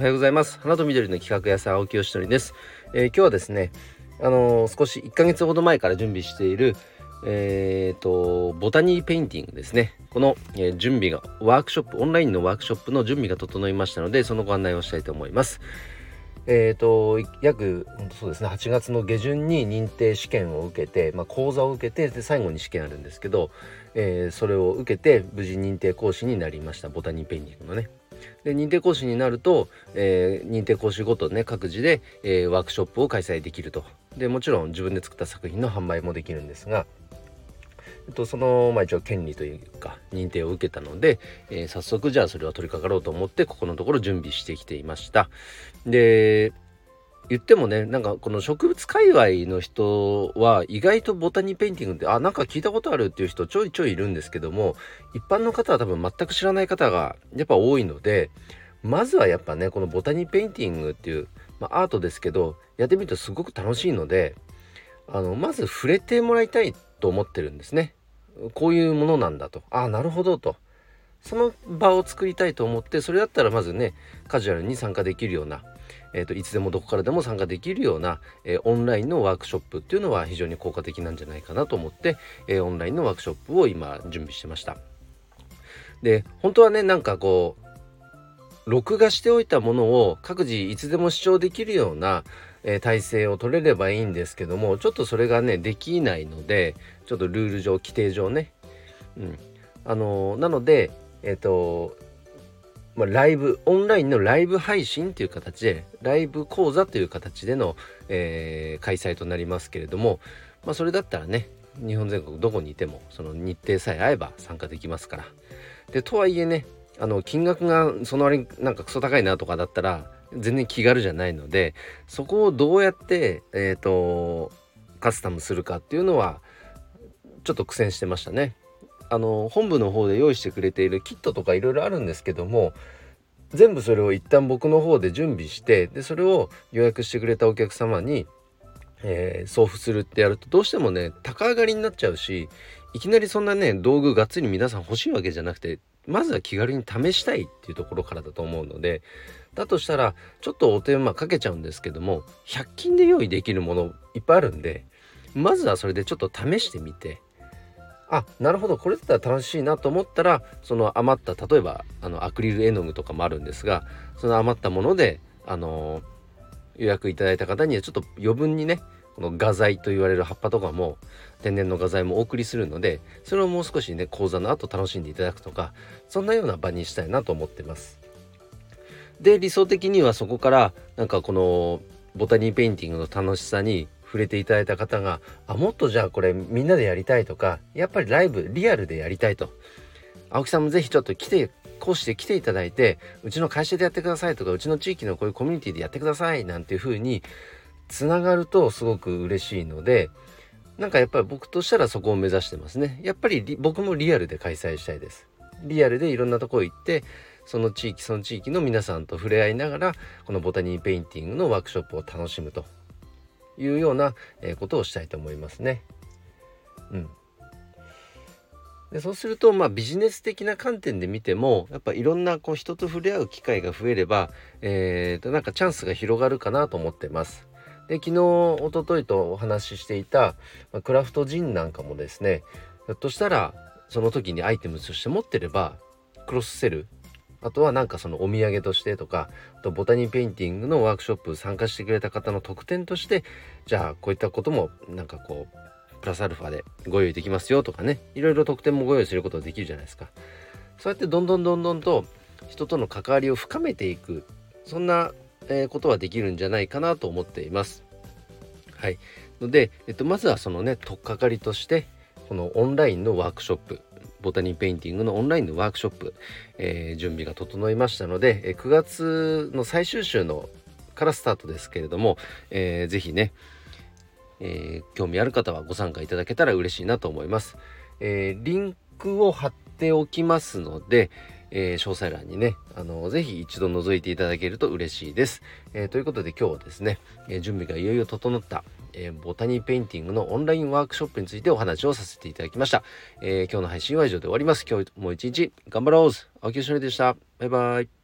おはようございます。花と緑の企画屋さん青木よしのりです、えー、今日はですねあのー、少し1ヶ月ほど前から準備しているえーと、ボタニーペインティングですね。この、えー、準備がワークショップオンラインのワークショップの準備が整いましたのでそのご案内をしたいと思います。えーと、約そうですね8月の下旬に認定試験を受けて、まあ、講座を受けてで最後に試験あるんですけど、えー、それを受けて無事認定講師になりましたボタニーペインティングのね。で認定講師になると、えー、認定講師ごとね各自で、えー、ワークショップを開催できると。でもちろん自分で作った作品の販売もできるんですが、えっと、その、まあ、一応権利というか認定を受けたので、えー、早速じゃあそれは取り掛かろうと思ってここのところ準備してきていました。で言ってもねなんかこの植物界隈の人は意外とボタニーペインティングってあなんか聞いたことあるっていう人ちょいちょいいるんですけども一般の方は多分全く知らない方がやっぱ多いのでまずはやっぱねこのボタニーペインティングっていう、まあ、アートですけどやってみるとすごく楽しいのであのまず触れてもらいたいと思ってるんですね。こういうものなんだとああなるほどとその場を作りたいと思ってそれだったらまずねカジュアルに参加できるようなえーと、いつでもどこからでも参加できるような、えー、オンラインのワークショップっていうのは非常に効果的なんじゃないかなと思って、えー、オンラインのワークショップを今準備してました。で本当はねなんかこう録画しておいたものを各自いつでも視聴できるような、えー、体制を取れればいいんですけどもちょっとそれがねできないのでちょっとルール上規定上ね、うん、あのなのでえっ、とまあ、ライブオンラインのライブ配信という形でライブ講座という形での、えー、開催となりますけれども、まあ、それだったらね日本全国どこにいてもその日程さえ合えば参加できますからでとはいえねあの金額がその割になんかクソ高いなとかだったら全然気軽じゃないのでそこをどうやってえっ、ー、とカスタムするかっていうのはちょっと苦戦してましたね。あの本部の方で用意してくれているキットとかいろいろあるんですけども全部それを一旦僕の方で準備してでそれを予約してくれたお客様に、えー、送付するってやるとどうしてもね高上がりになっちゃうしいきなりそんなね道具がっつり皆さん欲しいわけじゃなくてまずは気軽に試したいっていうところからだと思うのでだとしたらちょっとお手間かけちゃうんですけども100均で用意できるものいっぱいあるんでまずはそれでちょっと試してみてあなるほどこれだったら楽しいなと思ったらその余った例えばあのアクリル絵の具とかもあるんですがその余ったものであの予約いただいた方にはちょっと余分にねこの画材と言われる葉っぱとかも天然の画材もお送りするのでそれをもう少しね講座の後楽しんでいただくとかそんなような場にしたいなと思ってます。で理想的にはそこからなんかこのボタニーペインティングの楽しさに触れていただいた方があもっとじゃあこれみんなでやりたいとかやっぱりライブリアルでやりたいと。青木さんも是非ちょっと来て講師で来ていただいてうちの会社でやってくださいとかうちの地域のこういうコミュニティでやってくださいなんていう風につながるとすごく嬉しいのでなんかやっぱり僕としたらそこを目指してますね。やっぱり僕もリアルで開催したいです。リアルでいろんなとこ行ってその地域その地域の皆さんと触れ合いながらこのボタニーペインティングのワークショップを楽しむと。いうようなことをしたいと思いますね。うん、でそうするとまあビジネス的な観点で見てもやっぱいろんなこう人と触れ合う機会が増えれば、えー、となんかチャンスが広がるかなと思ってます。で昨日おとといとお話ししていた、ま、クラフトジンなんかもですねひょっとしたらその時にアイテムとして持ってればクロスセルあとはなんかそのお土産としてとかあとボタニーペインティングのワークショップ参加してくれた方の特典としてじゃあこういったこともなんかこうプラスアルファでご用意できますよとかねいろいろ特典もご用意することができるじゃないですか。そうやってどんどんどんどんと人との関わりを深めていくそんな、ことはできるんじゃないかなと思っています。はい。ので、えっと、まずはそのね取っかかりとしてこのオンラインのワークショップ。ボタニーペインティングのオンラインのワークショップ、えー、準備が整いましたので、え、9月の最終週のからスタートですけれども、えー、ぜひね、えー、興味ある方はご参加いただけたら嬉しいなと思います。えー、リンクを貼っておきますので、えー、詳細欄にね、あのぜひ一度覗いていただけると嬉しいです。えー、ということで今日はですね、え、準備がいよいよ整った、えボタニーペインティングのオンラインワークショップについてお話をさせていただきました。え今日の配信は以上で終わります。今日も一日頑張ろう青木よしのりでした。バイバイ。